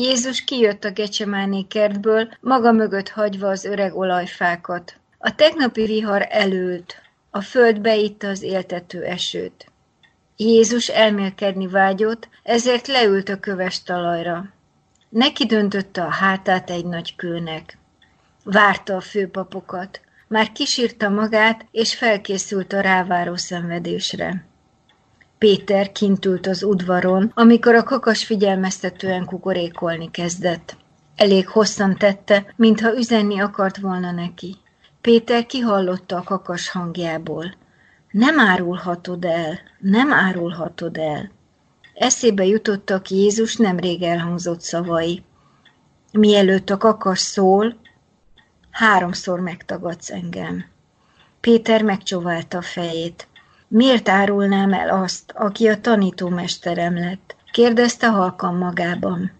Jézus kijött a gecsemáné kertből, maga mögött hagyva az öreg olajfákat. A tegnapi vihar elült, a föld beitta az éltető esőt. Jézus elmélkedni vágyott, ezért leült a köves talajra. Neki döntötte a hátát egy nagy kőnek. Várta a főpapokat. Már kisírta magát, és felkészült a ráváró szenvedésre. Péter kint ült az udvaron, amikor a kakas figyelmeztetően kukorékolni kezdett. Elég hosszan tette, mintha üzenni akart volna neki. Péter kihallotta a kakas hangjából. Nem árulhatod el, nem árulhatod el. Eszébe jutottak Jézus nemrég elhangzott szavai. Mielőtt a kakas szól, háromszor megtagadsz engem. Péter megcsóválta a fejét. Miért árulnám el azt, aki a tanítómesterem lett? kérdezte halkan magában.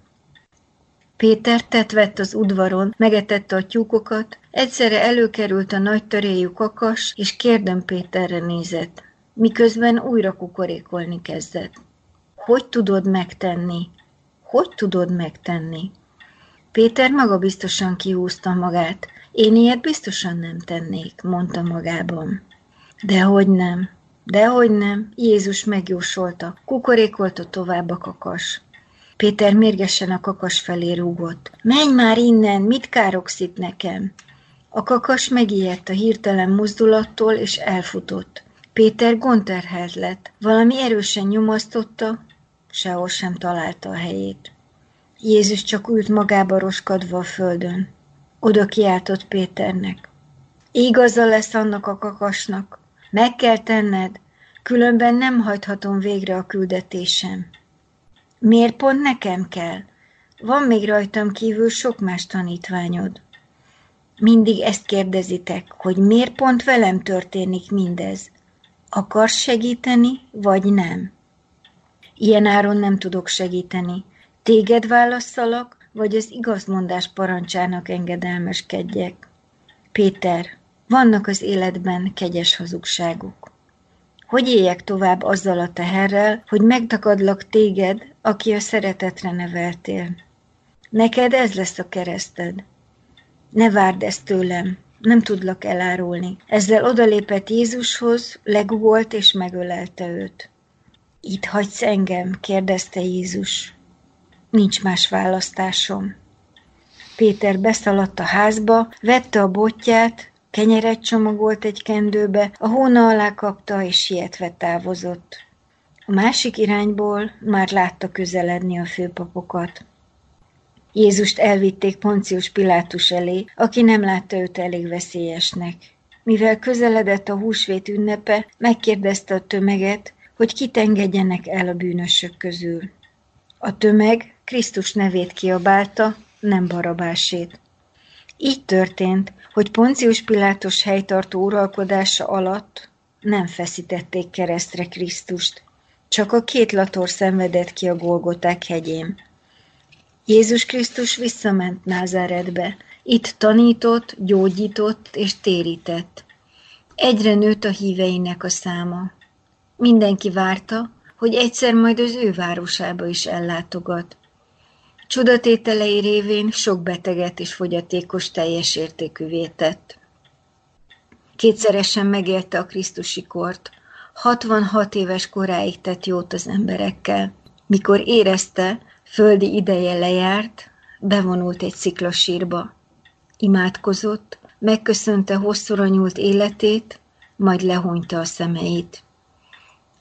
Péter tett vett az udvaron, megetette a tyúkokat, egyszerre előkerült a nagy töréjű kakas, és kérdem Péterre nézett, miközben újra kukorékolni kezdett. Hogy tudod megtenni? Hogy tudod megtenni? Péter magabiztosan kihúzta magát. Én ilyet biztosan nem tennék, mondta magában. Dehogy nem, dehogy nem, Jézus megjósolta, kukorékolta tovább a kakas. Péter mérgesen a kakas felé rúgott. Menj már innen, mit károgsz itt nekem? A kakas megijedt a hirtelen mozdulattól, és elfutott. Péter gonterhelt lett. Valami erősen nyomasztotta, sehol sem találta a helyét. Jézus csak ült magába roskadva a földön. Oda kiáltott Péternek. Igaza lesz annak a kakasnak. Meg kell tenned, különben nem hajthatom végre a küldetésem. Miért pont nekem kell? Van még rajtam kívül sok más tanítványod. Mindig ezt kérdezitek, hogy miért pont velem történik mindez. Akarsz segíteni, vagy nem? Ilyen áron nem tudok segíteni. Téged válasszalak, vagy az igazmondás parancsának engedelmeskedjek. Péter, vannak az életben kegyes hazugságok. Hogy éljek tovább azzal a teherrel, hogy megtakadlak téged, aki a szeretetre neveltél? Neked ez lesz a kereszted. Ne várd ezt tőlem, nem tudlak elárulni. Ezzel odalépett Jézushoz, legugolt és megölelte őt. Itt hagysz engem? kérdezte Jézus. Nincs más választásom. Péter beszaladt a házba, vette a botját, kenyeret csomagolt egy kendőbe, a hóna alá kapta, és sietve távozott. A másik irányból már látta közeledni a főpapokat. Jézust elvitték Poncius Pilátus elé, aki nem látta őt elég veszélyesnek. Mivel közeledett a húsvét ünnepe, megkérdezte a tömeget, hogy kit engedjenek el a bűnösök közül. A tömeg Krisztus nevét kiabálta, nem barabásét. Így történt, hogy Poncius Pilátus helytartó uralkodása alatt nem feszítették keresztre Krisztust, csak a két lator szenvedett ki a Golgoták hegyén. Jézus Krisztus visszament Názáretbe, itt tanított, gyógyított és térített. Egyre nőtt a híveinek a száma. Mindenki várta, hogy egyszer majd az ő városába is ellátogat. Csodatételei révén sok beteget és fogyatékos teljes értékűvé tett. Kétszeresen megélte a Krisztusi kort, 66 éves koráig tett jót az emberekkel. Mikor érezte, földi ideje lejárt, bevonult egy sziklasírba. Imádkozott, megköszönte hosszúra nyúlt életét, majd lehúnyta a szemeit.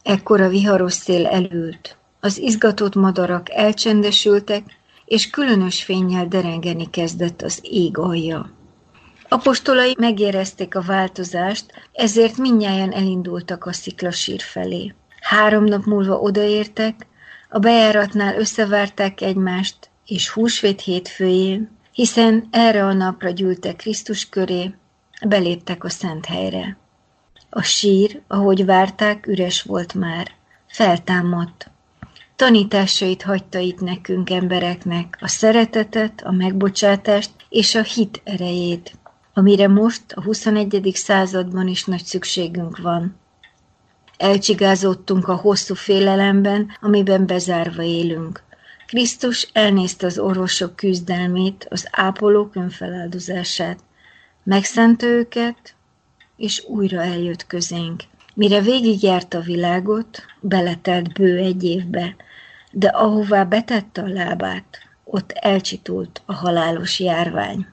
Ekkor a viharos szél elült. Az izgatott madarak elcsendesültek, és különös fényjel derengeni kezdett az ég alja. Apostolai megérezték a változást, ezért mindnyájan elindultak a sziklasír felé. Három nap múlva odaértek, a bejáratnál összevárták egymást, és húsvét hétfőjén, hiszen erre a napra gyűltek Krisztus köré, beléptek a szent helyre. A sír, ahogy várták, üres volt már. Feltámadt tanításait hagyta itt nekünk embereknek, a szeretetet, a megbocsátást és a hit erejét, amire most a 21. században is nagy szükségünk van. Elcsigázottunk a hosszú félelemben, amiben bezárva élünk. Krisztus elnézte az orvosok küzdelmét, az ápolók önfeláldozását, megszente őket, és újra eljött közénk. Mire végigjárt a világot, beletelt bő egy évbe, de ahová betette a lábát, ott elcsitult a halálos járvány.